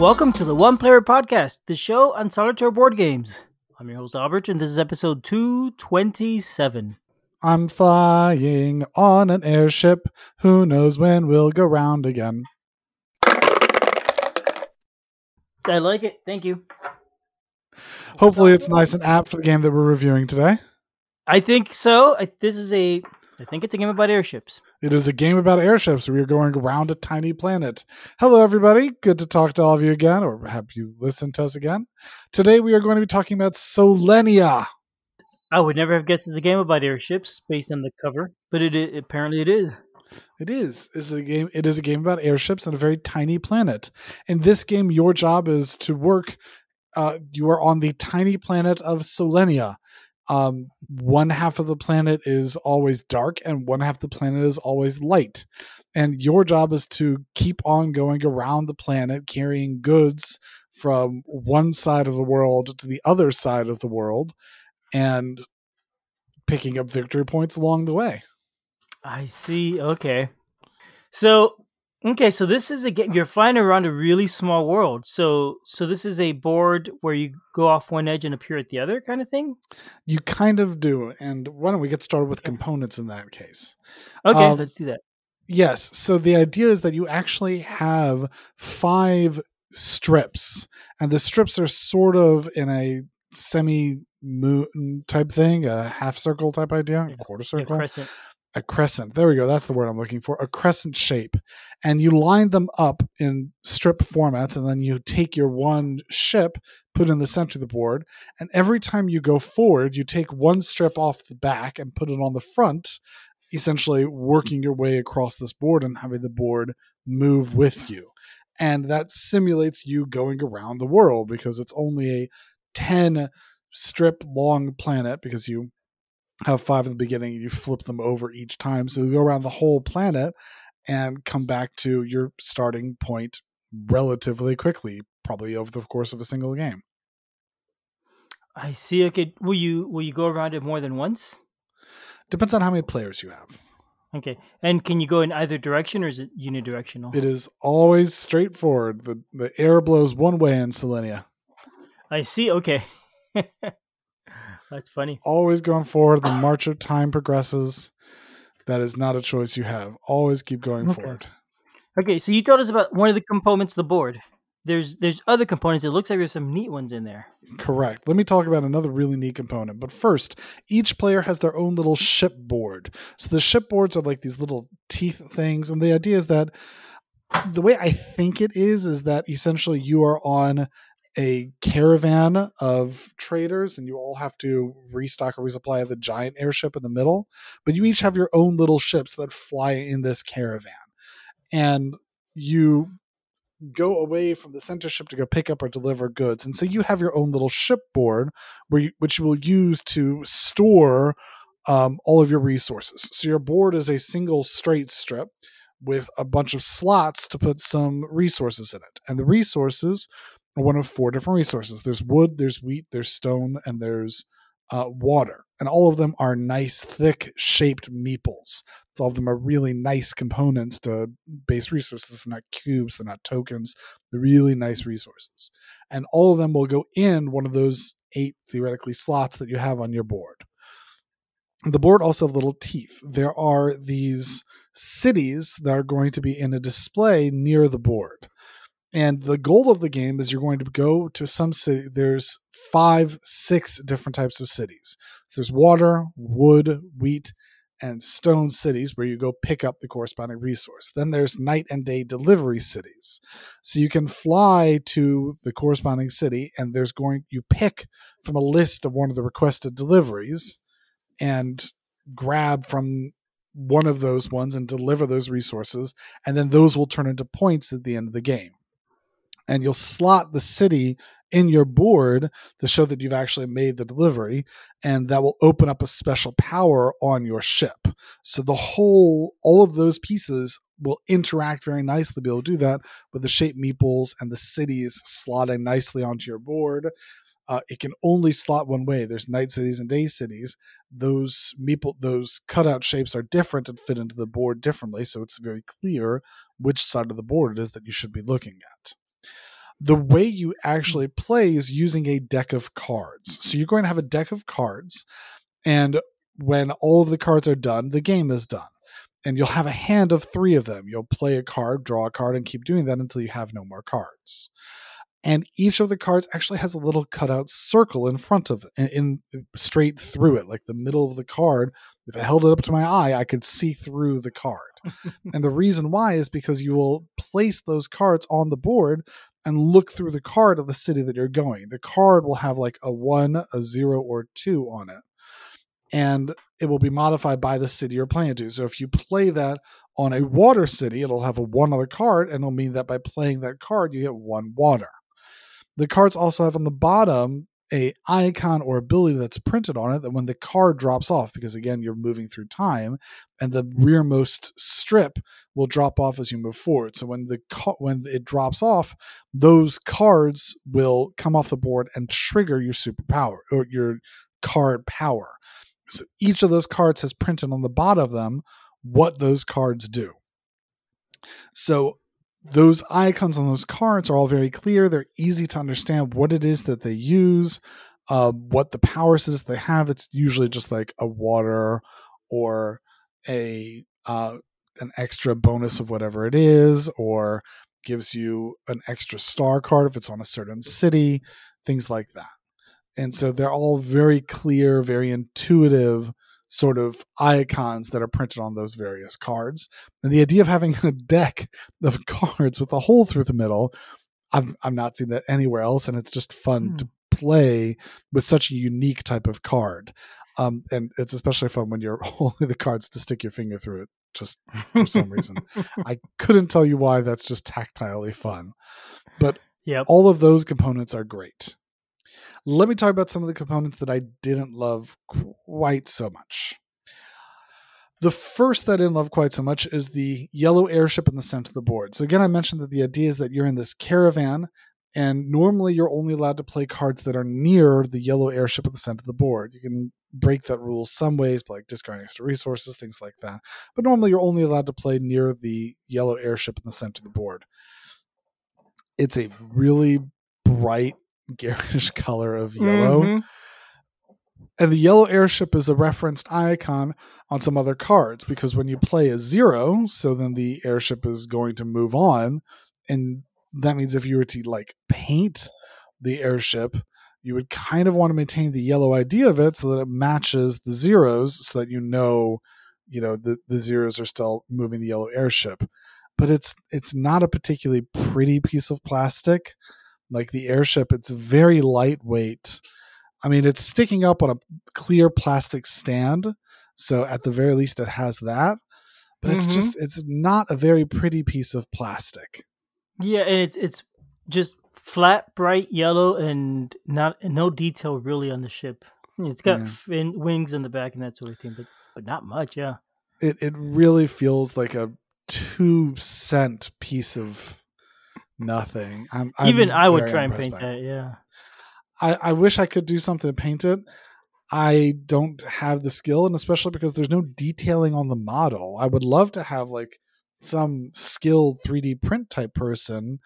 Welcome to the One Player Podcast, the show on solitaire board games. I'm your host, Albert, and this is episode 227. I'm flying on an airship. Who knows when we'll go round again? I like it. Thank you. Hopefully, it's nice and apt for the game that we're reviewing today. I think so. I, this is a, I think it's a game about airships. It is a game about airships. We are going around a tiny planet. Hello, everybody. Good to talk to all of you again, or have you listened to us again. Today, we are going to be talking about Solenia. I would never have guessed it's a game about airships based on the cover, but it, it apparently it is. It is. It's a game. It is a game about airships on a very tiny planet. In this game, your job is to work. Uh, you are on the tiny planet of Solenia. Um, one half of the planet is always dark, and one half of the planet is always light. And your job is to keep on going around the planet, carrying goods from one side of the world to the other side of the world, and picking up victory points along the way. I see. Okay. So, okay, so this is a game you're flying around a really small world. So, so this is a board where you go off one edge and appear at the other kind of thing? You kind of do. And why don't we get started with components in that case? Okay, Um, let's do that. Yes. So the idea is that you actually have five strips, and the strips are sort of in a semi moon type thing, a half circle type idea, a quarter Yeah, circle, crescent. A crescent. There we go. That's the word I'm looking for. A crescent shape. And you line them up in strip formats, and then you take your one ship, put it in the center of the board, and every time you go forward, you take one strip off the back and put it on the front, essentially working your way across this board and having the board move with you. And that simulates you going around the world because it's only a 10 strip long planet because you have five in the beginning and you flip them over each time. So you go around the whole planet and come back to your starting point relatively quickly, probably over the course of a single game. I see. Okay, will you will you go around it more than once? Depends on how many players you have. Okay, and can you go in either direction or is it unidirectional? It is always straightforward. The the air blows one way in Solenia. I see. Okay, that's funny. Always going forward. The march of time progresses. That is not a choice you have. Always keep going Okay. forward. Okay, so you told us about one of the components of the board. There's there's other components. It looks like there's some neat ones in there. Correct. Let me talk about another really neat component. But first, each player has their own little ship board. So the ship boards are like these little teeth things. And the idea is that the way I think it is, is that essentially you are on a caravan of traders and you all have to restock or resupply the giant airship in the middle. But you each have your own little ships that fly in this caravan. And you go away from the center ship to go pick up or deliver goods. And so you have your own little shipboard where you, which you will use to store um, all of your resources. So your board is a single straight strip with a bunch of slots to put some resources in it. And the resources one of four different resources. There's wood, there's wheat, there's stone, and there's uh, water. And all of them are nice, thick shaped meeples. So all of them are really nice components to base resources. They're not cubes, they're not tokens. They're really nice resources. And all of them will go in one of those eight theoretically slots that you have on your board. The board also have little teeth. There are these cities that are going to be in a display near the board. And the goal of the game is you're going to go to some city. There's five, six different types of cities. So there's water, wood, wheat, and stone cities where you go pick up the corresponding resource. Then there's night and day delivery cities. So you can fly to the corresponding city and there's going you pick from a list of one of the requested deliveries and grab from one of those ones and deliver those resources and then those will turn into points at the end of the game. And you'll slot the city in your board to show that you've actually made the delivery and that will open up a special power on your ship. So the whole all of those pieces will interact very nicely to be able to do that with the shape meeples and the cities slotting nicely onto your board. Uh, it can only slot one way. There's night cities and day cities. Those meeple those cutout shapes are different and fit into the board differently so it's very clear which side of the board it is that you should be looking at the way you actually play is using a deck of cards. So you're going to have a deck of cards, and when all of the cards are done, the game is done. And you'll have a hand of three of them. You'll play a card, draw a card, and keep doing that until you have no more cards. And each of the cards actually has a little cutout circle in front of it, in, in straight through it, like the middle of the card. If I held it up to my eye, I could see through the card. and the reason why is because you will place those cards on the board and look through the card of the city that you're going. The card will have like a one, a zero, or two on it and it will be modified by the city you're playing to. So if you play that on a water city, it'll have a one other card, and it'll mean that by playing that card, you get one water. The cards also have on the bottom a icon or ability that's printed on it that when the card drops off because again you're moving through time and the rearmost strip will drop off as you move forward so when the when it drops off those cards will come off the board and trigger your superpower or your card power so each of those cards has printed on the bottom of them what those cards do. So those icons on those cards are all very clear. They're easy to understand what it is that they use, uh, what the powers is they have. It's usually just like a water or a uh, an extra bonus of whatever it is, or gives you an extra star card if it's on a certain city, things like that. And so they're all very clear, very intuitive sort of icons that are printed on those various cards. And the idea of having a deck of cards with a hole through the middle, I've I've not seen that anywhere else, and it's just fun mm. to play with such a unique type of card. Um, and it's especially fun when you're holding the cards to stick your finger through it. Just for some reason, I couldn't tell you why. That's just tactilely fun, but yep. all of those components are great. Let me talk about some of the components that I didn't love quite so much. The first that I didn't love quite so much is the yellow airship in the center of the board. So again, I mentioned that the idea is that you're in this caravan, and normally you're only allowed to play cards that are near the yellow airship at the center of the board. You can break that rule some ways, like discarding extra resources, things like that. But normally you're only allowed to play near the yellow airship in the center of the board. It's a really bright garish color of yellow. Mm-hmm. And the yellow airship is a referenced icon on some other cards because when you play a zero, so then the airship is going to move on. And that means if you were to like paint the airship, you would kind of want to maintain the yellow idea of it so that it matches the zeros so that you know, you know, the, the zeros are still moving the yellow airship. But it's it's not a particularly pretty piece of plastic like the airship it's very lightweight i mean it's sticking up on a clear plastic stand so at the very least it has that but mm-hmm. it's just it's not a very pretty piece of plastic yeah and it's it's just flat bright yellow and not no detail really on the ship it's got yeah. fin, wings in the back and that sort of thing but but not much yeah it it really feels like a two cent piece of nothing. I'm, I'm even I would try and paint that. Yeah. I, I wish I could do something to paint it. I don't have the skill, and especially because there's no detailing on the model. I would love to have like some skilled 3D print type person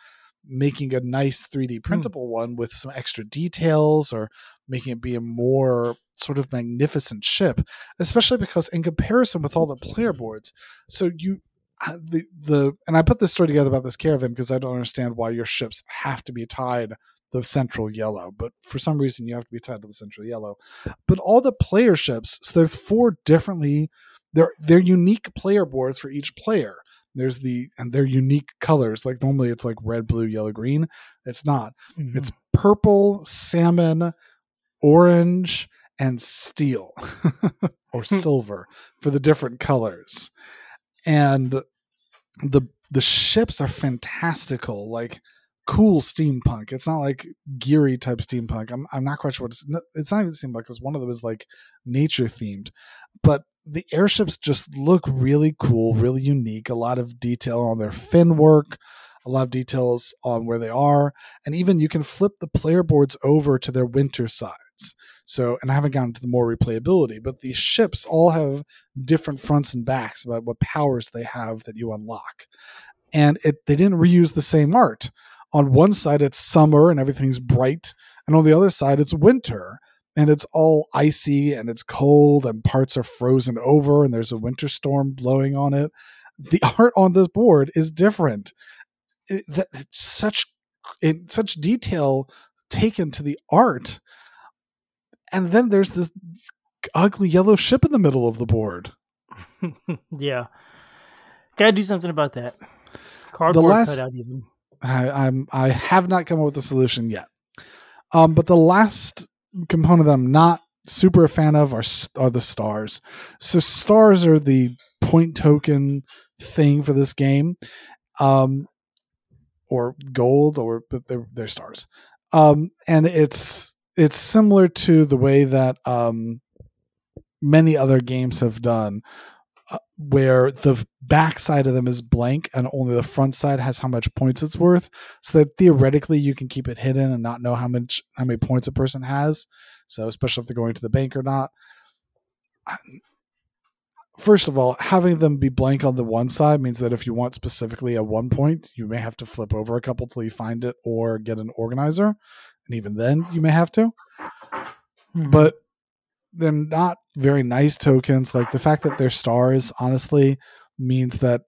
making a nice 3D hmm. printable hmm. one with some extra details or making it be a more sort of magnificent ship, especially because in comparison with all the player boards, so you the the and I put this story together about this caravan because I don't understand why your ships have to be tied to the central yellow, but for some reason you have to be tied to the central yellow. But all the player ships, so there's four differently they're they're unique player boards for each player. There's the and they're unique colors. Like normally it's like red, blue, yellow, green. It's not. Mm-hmm. It's purple, salmon, orange, and steel or silver for the different colors and the the ships are fantastical like cool steampunk. It's not like geary type steampunk. I'm, I'm not quite sure what it's it's not even steampunk because one of them is like nature themed. But the airships just look really cool really unique a lot of detail on their fin work a lot of details on where they are and even you can flip the player boards over to their winter side so, and I haven't gotten to the more replayability, but these ships all have different fronts and backs about what powers they have that you unlock. And it they didn't reuse the same art on one side it's summer and everything's bright, and on the other side it's winter and it's all icy and it's cold and parts are frozen over and there's a winter storm blowing on it. The art on this board is different. It, that, such in such detail taken to the art. And then there's this ugly yellow ship in the middle of the board. yeah. Gotta do something about that. Cardboard the last, cutout even. I, I'm I have not come up with a solution yet. Um, but the last component that I'm not super a fan of are are the stars. So stars are the point token thing for this game, um, or gold, or but they're, they're stars. Um, and it's it's similar to the way that um, many other games have done, uh, where the back side of them is blank and only the front side has how much points it's worth so that theoretically you can keep it hidden and not know how much how many points a person has so especially if they're going to the bank or not. First of all having them be blank on the one side means that if you want specifically a one point you may have to flip over a couple till you find it or get an organizer and even then you may have to mm-hmm. but they're not very nice tokens. Like the fact that they're stars, honestly, means that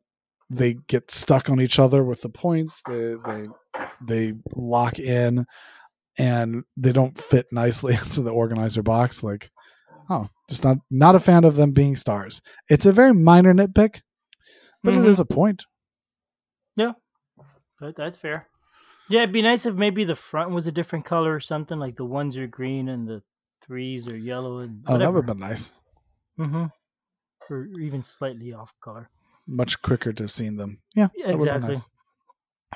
they get stuck on each other with the points. They they they lock in, and they don't fit nicely into the organizer box. Like, oh, just not not a fan of them being stars. It's a very minor nitpick, but mm-hmm. it is a point. Yeah, that's fair. Yeah, it'd be nice if maybe the front was a different color or something. Like the ones are green and the threes are yellow and whatever. oh, that would have been nice. Mm-hmm. Or even slightly off color. Much quicker to have seen them. Yeah, exactly. Nice.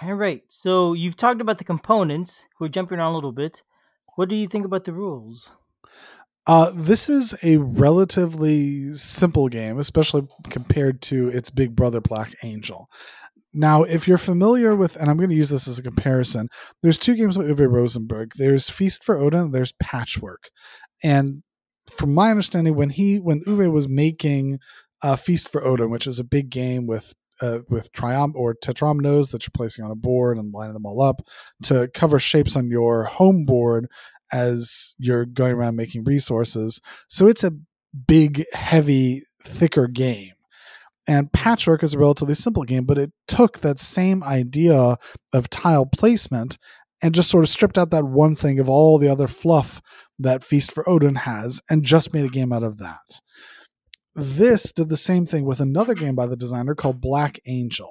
All right. So you've talked about the components. We're jumping around a little bit. What do you think about the rules? Uh, this is a relatively simple game, especially compared to its big brother Black Angel. Now, if you're familiar with, and I'm going to use this as a comparison, there's two games by Uwe Rosenberg. There's Feast for Odin. There's Patchwork, and from my understanding, when he when Uwe was making uh, Feast for Odin, which is a big game with uh, with triom or tetrominoes that you're placing on a board and lining them all up to cover shapes on your home board as you're going around making resources. So it's a big, heavy, thicker game. And Patchwork is a relatively simple game, but it took that same idea of tile placement and just sort of stripped out that one thing of all the other fluff that Feast for Odin has and just made a game out of that. This did the same thing with another game by the designer called Black Angel,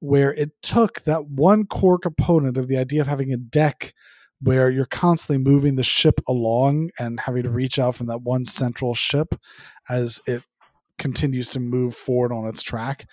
where it took that one core component of the idea of having a deck where you're constantly moving the ship along and having to reach out from that one central ship as it continues to move forward on its track.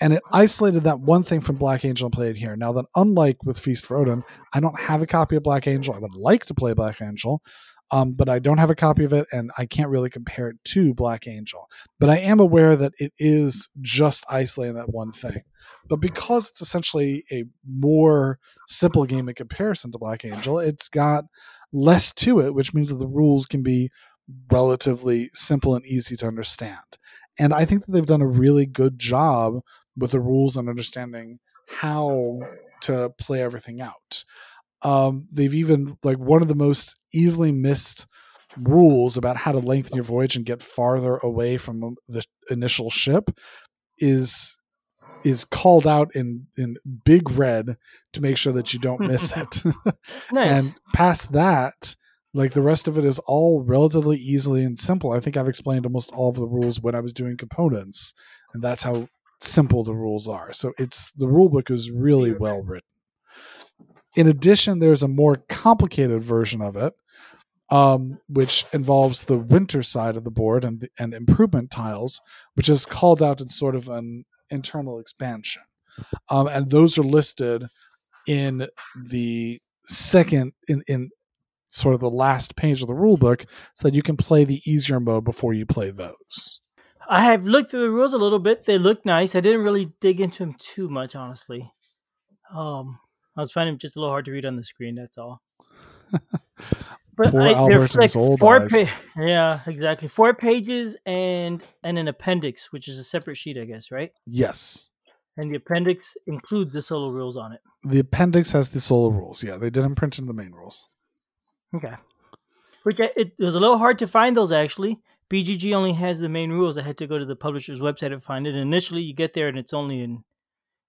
And it isolated that one thing from Black Angel and played here. Now, that unlike with Feast for Odin, I don't have a copy of Black Angel. I would like to play Black Angel, um, but I don't have a copy of it, and I can't really compare it to Black Angel. But I am aware that it is just isolating that one thing. But because it's essentially a more simple game in comparison to Black Angel, it's got less to it, which means that the rules can be relatively simple and easy to understand. And I think that they've done a really good job with the rules and understanding how to play everything out. Um, they've even like one of the most easily missed rules about how to lengthen your voyage and get farther away from the initial ship is is called out in in big red to make sure that you don't miss it. nice. And past that, like the rest of it is all relatively easily and simple. I think I've explained almost all of the rules when I was doing components, and that's how simple the rules are. So it's the rule book is really well written. In addition, there's a more complicated version of it, um, which involves the winter side of the board and and improvement tiles, which is called out in sort of an internal expansion, um, and those are listed in the second in in sort of the last page of the rule book so that you can play the easier mode before you play those. I have looked through the rules a little bit. They look nice. I didn't really dig into them too much, honestly. Um, I was finding them just a little hard to read on the screen. That's all. but Poor I, like four pa- Yeah, exactly. Four pages and and an appendix, which is a separate sheet, I guess, right? Yes. And the appendix includes the solo rules on it. The appendix has the solo rules. Yeah, they didn't print in the main rules. Okay. Which uh, I- it was a little hard to find those actually. BGG only has the main rules. I had to go to the publisher's website and find it. And initially, you get there and it's only in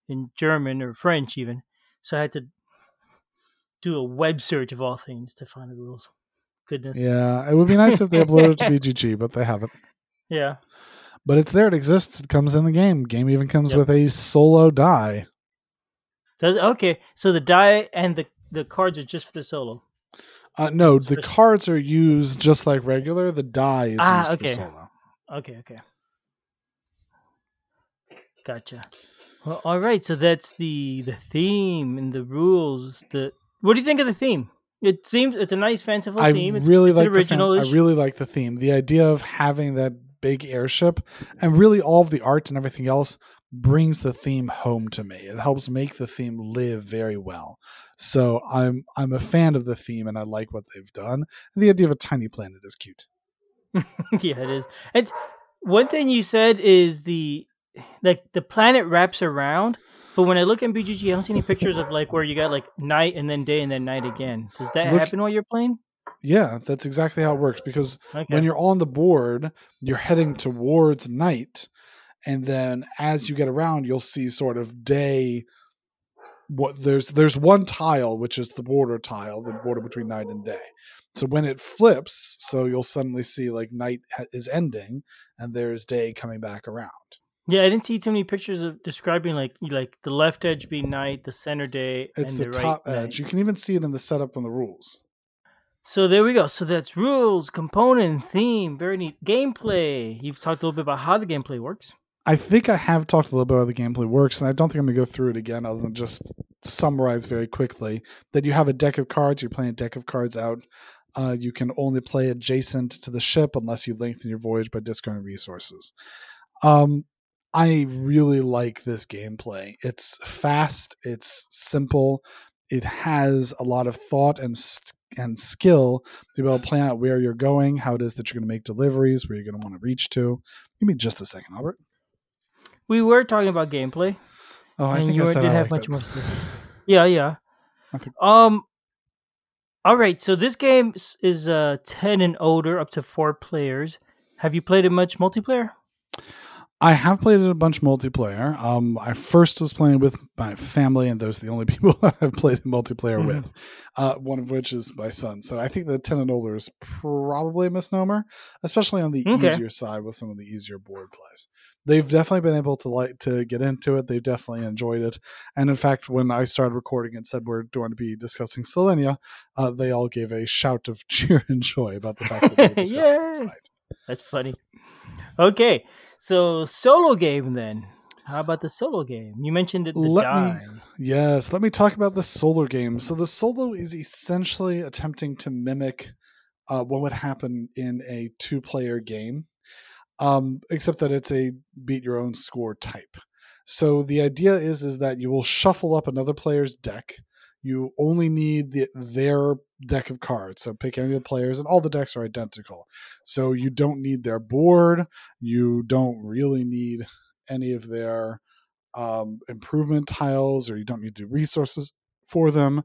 in German or French even. So I had to do a web search of all things to find the rules. Goodness. Yeah, it would be nice if they uploaded it to BGG, but they haven't. Yeah. But it's there. It exists. It comes in the game. Game even comes Yep. with a solo die. Does okay? So the die and the the cards are just for the solo. Uh, no, the cards are used just like regular. The die is Ah, used okay. for solo. Okay, okay. Gotcha. Well, all right. So that's the the theme and the rules. The what do you think of the theme? It seems it's a nice, fanciful I theme. It's, really it's like the theme. I really like the theme. The idea of having that big airship and really all of the art and everything else brings the theme home to me. It helps make the theme live very well. So I'm I'm a fan of the theme and I like what they've done. And the idea of a tiny planet is cute. yeah, it is. And one thing you said is the like the planet wraps around. But when I look in BGG, I don't see any pictures of like where you got like night and then day and then night again. Does that Look- happen while you're playing? Yeah, that's exactly how it works because Okay. when you're on the board, you're heading towards night, and then as you get around, you'll see sort of day. What there's there's one tile which is the border tile, the border between night and day. So when it flips, so you'll suddenly see like night ha- is ending and there's day coming back around. Yeah, I didn't see too many pictures of describing like like the left edge being night, the center day, It's and the, the, top right edge. night. You can even see it in the setup on the rules. So there we go. So that's rules, component, theme, very neat gameplay. You've talked a little bit about how the gameplay works. I think I have talked a little bit about the gameplay works, and I don't think I'm going to go through it again, other than just summarize very quickly that you have a deck of cards. You're playing a deck of cards out. Uh, you can only play adjacent to the ship unless you lengthen your voyage by discarding resources. Um, I really like this gameplay. It's fast. It's simple. It has a lot of thought and st- and skill to be able to plan out where you're going, how it is that you're going to make deliveries, where you're going to want to reach to. Give me just a second, Albert. We were talking about gameplay, Oh, I and think you I said didn't I have much it. more. Yeah, yeah. Think- Um. All right, so this game is uh ten and older, up to four players. Have you played it much multiplayer? I have played it a bunch multiplayer. Um, I first was playing with my family, and those are the only people I've played multiplayer Mhm. with. Uh, one of which is my son. So I think the ten and older is probably a misnomer, especially on the Okay. easier side with some of the easier board plays. They've definitely been able to like to get into it. They've definitely enjoyed it, and in fact, when I started recording and said we're going to be discussing Solenia, uh, they all gave a shout of cheer and joy about the fact that they were discussing it tonight. That's funny. Okay, so solo game then. How about the solo game? You mentioned it. The Let me- Yes, let me talk about the solo game. So the solo is essentially attempting to mimic uh, what would happen in a two-player game, um, except that it's a beat your own score type. So the idea is is that you will shuffle up another player's deck. You only need the, their deck of cards. So pick any of the players, and all the decks are identical. So you don't need their board. You don't really need any of their um, improvement tiles or you don't need to do resources for them.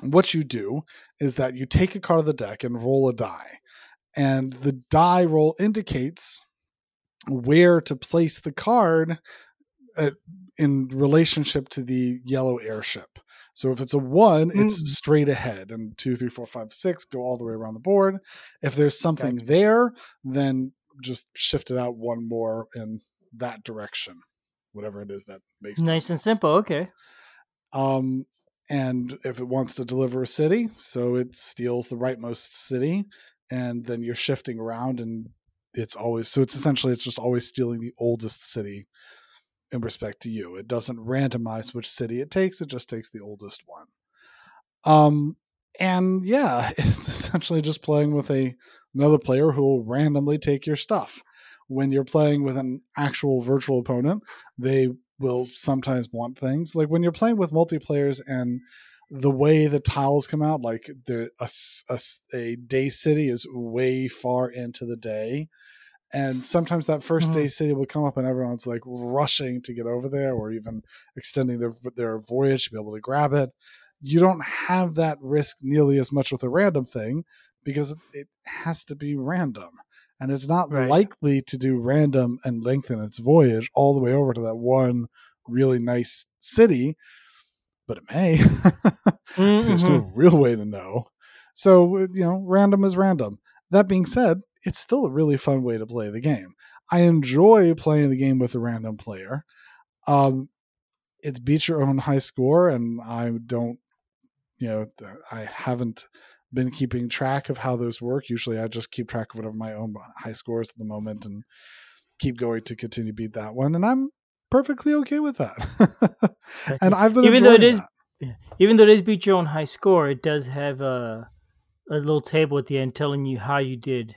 What you do is that you take a card of the deck and roll a die. And the die roll indicates where to place the card at, in relationship to the yellow airship. So if it's a one, it's Mm. straight ahead, and two, three, four, five, six go all the way around the board. If there's something Gotcha. there, then just shift it out one more in that direction, whatever it is that makes Nice and simple. Okay. Um, and if it wants to deliver a city, so it steals the rightmost city, and then you're shifting around, and it's always so it's essentially it's just always stealing the oldest city in respect to you. It doesn't randomize which city it takes; it just takes the oldest one. Um, and yeah, it's essentially just playing with a another player who will randomly take your stuff. When you're playing with an actual virtual opponent, they will sometimes want things like when you're playing with multiplayers and the way the tiles come out like the a, a a day city is way far into the day And sometimes that 1st Mhm. day city will come up and everyone's like rushing to get over there or even extending their their voyage to be able to grab it. You don't have that risk nearly as much with a random thing because it has to be random. And it's not Right. likely to do random and lengthen its voyage all the way over to that one really nice city, but it may. There's no Mhm. real way to know. So, you know, random is random. That being said, it's still a really fun way to play the game. I enjoy playing the game with a random player. Um, it's beat your own high score, and I don't, you know, I haven't been keeping track of how those work. Usually I just keep track of whatever my own high scores at the moment and keep going to continue to beat that one. And I'm perfectly okay with that. and I've been Even though it is that. Even though it is beat your own high score, it does have a a little table at the end telling you how you did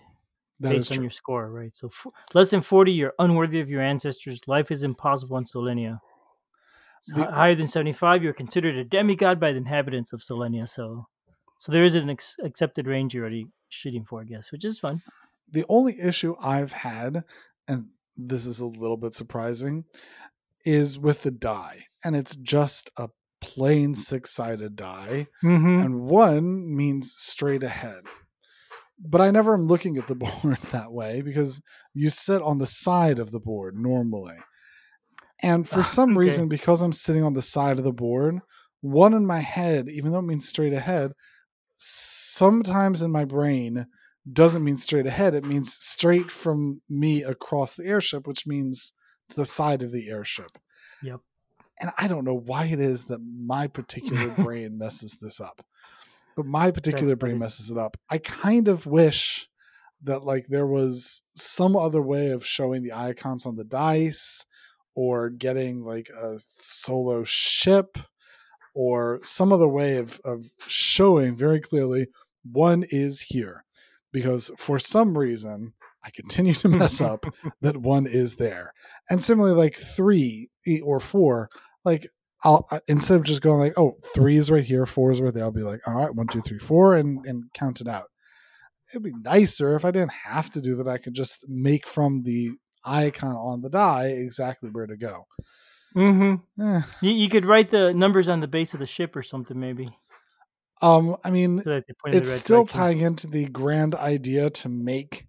That is based on true. your score, right? So f- less than forty, you're unworthy of your ancestors. Life is impossible in Solenia. So The- hi- higher than seventy-five, you're considered a demigod by the inhabitants of Solenia. So, so there is an ex- accepted range you're already shooting for, I guess, which is fun. the only issue I've had, and this is a little bit surprising, is with the die. And it's just a plain six sided die, Mm-hmm. and one means straight ahead. But I never am looking at the board that way because you sit on the side of the board normally. And for Ah, some okay. reason, because I'm sitting on the side of the board, one in my head, even though it means straight ahead, sometimes in my brain doesn't mean straight ahead. It means straight from me across the airship, which means to the side of the airship. Yep. And I don't know why it is that my particular brain messes this up. But my particular brain messes it up. I kind of wish that like there was some other way of showing the icons on the dice or getting like a solo ship or some other way of, of showing very clearly one is here. Because for some reason i continue to mess up that one is there. And similarly like three or four like i'll instead of just going like oh three is right here four is right there i'll be like all right one two three four and and count it out it'd be nicer if i didn't have to do that i could just make from the icon on the die exactly where to go Mm-hmm. Eh, You, you could write the numbers on the base of the ship or something, maybe. um i mean So that they point in the it's still direction. tying into the grand idea to make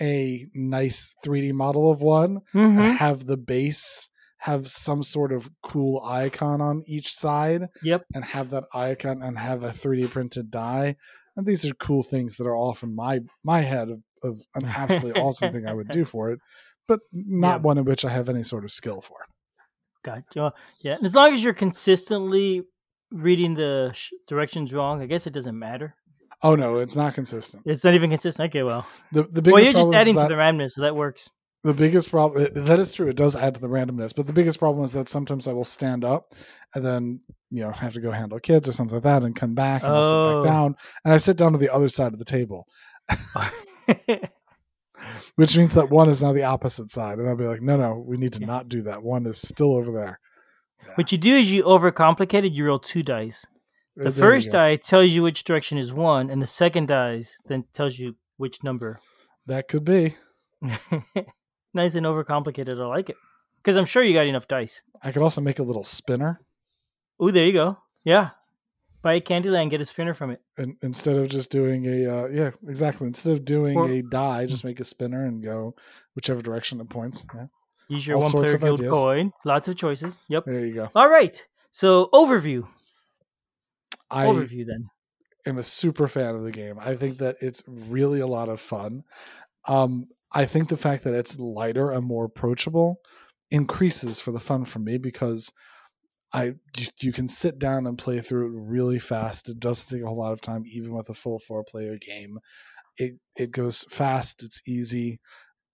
a nice 3D model of one Mhm. and have the base have some sort of cool icon on each side Yep. and have that icon and have a 3D printed die. And these are cool things that are off in my my head of, of an absolutely awesome thing I would do for it, but not Yeah. one in which I have any sort of skill for. Gotcha. Yeah, and as long as you're consistently reading the sh- directions wrong, I guess it doesn't matter. Oh no, it's not consistent. It's not even consistent. Okay, well, The the biggest well, you're just adding to the randomness, so that works. The biggest problem that is true it does add to the randomness but the biggest problem is that sometimes i will stand up and then you know have to go handle kids or something like that and come back and i'll sit Oh. back down and i sit down to the other side of the table which means that one is now the opposite side and i'll be like no no we need to Yeah. not do that one is still over there what you do is you overcomplicate it. You roll two dice. Uh, The there first die tells you which direction is one, and the second dice then tells you which number. that could be nice and overcomplicated. I like it because I'm sure you got enough dice. i could also make a little spinner Oh, there you go. Yeah, buy a Candyland, get a spinner from it. and instead of just doing a uh, yeah exactly instead of doing Or- a die just make a spinner and go whichever direction it points yeah Use your All one player ideas. coin. Lots of choices. Yep. there you go All right. So overview. i overview then. am a super fan of the game. I think that it's really a lot of fun. Um, I think the fact that it's lighter and more approachable increases for the fun for me because I you, can sit down and play through it really fast. It doesn't take a whole lot of time, even with a full four player game. It it goes fast. It's easy.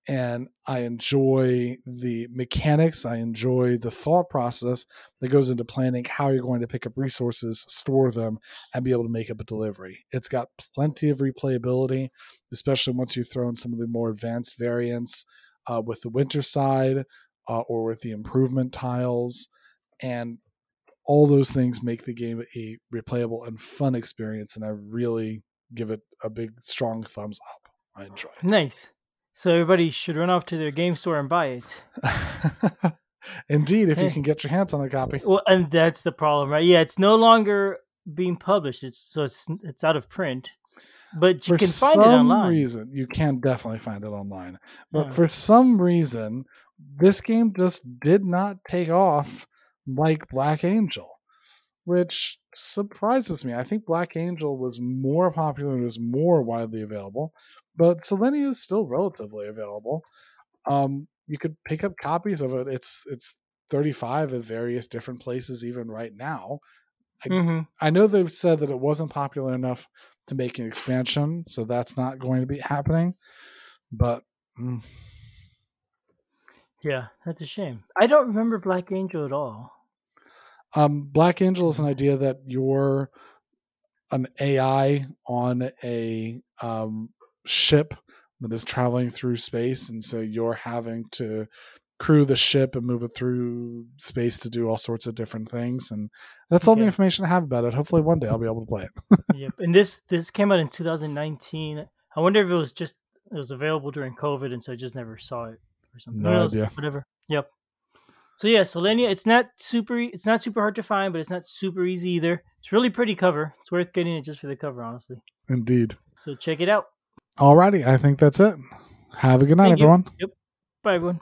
And I enjoy the mechanics. I enjoy the thought process that goes into planning how you're going to pick up resources, store them, and be able to make up a delivery. It's got plenty of replayability, especially once you throw in some of the more advanced variants uh, with the winter side uh, or with the improvement tiles. And all those things make the game a replayable and fun experience. And I really give it a big, strong thumbs up. I enjoy it. Nice. So everybody should run off to their game store and buy it. Indeed, if you can get your hands on a copy. Well, and that's the problem, right? Yeah, it's no longer being published. It's so it's it's out of print, but you for can find some it online. reason, you can definitely find it online. But Yeah. for some reason, this game just did not take off like Black Angel, which surprises me. I think Black Angel was more popular and was more widely available, but Solenia is still relatively available. Um, you could pick up copies of it. It's it's 35 at various different places even right now. Mhm. I know they've said that it wasn't popular enough to make an expansion, so that's not going to be happening. But mm, Yeah, that's a shame. I don't remember Black Angel at all. um, Black Angel is an idea that you're an AI on a um, ship that is traveling through space, and so you're having to crew the ship and move it through space to do all sorts of different things. And that's all the information I have about it. Hopefully, one day I'll be able to play it. yep. And this this came out in 2019. I wonder if it was just it was available during COVID, and so I just never saw it or something. No idea. Whatever. Yep. So yeah, Solenia. It's not super. It's not super hard to find, but it's not super easy either. It's really pretty cover. It's worth getting it just for the cover, honestly. Indeed. So check it out. Alrighty, I think that's it. Have a good night, Thank you. everyone. Yep. Bye, everyone.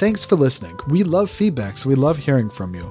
Thanks for listening. We love feedback, so we love hearing from you.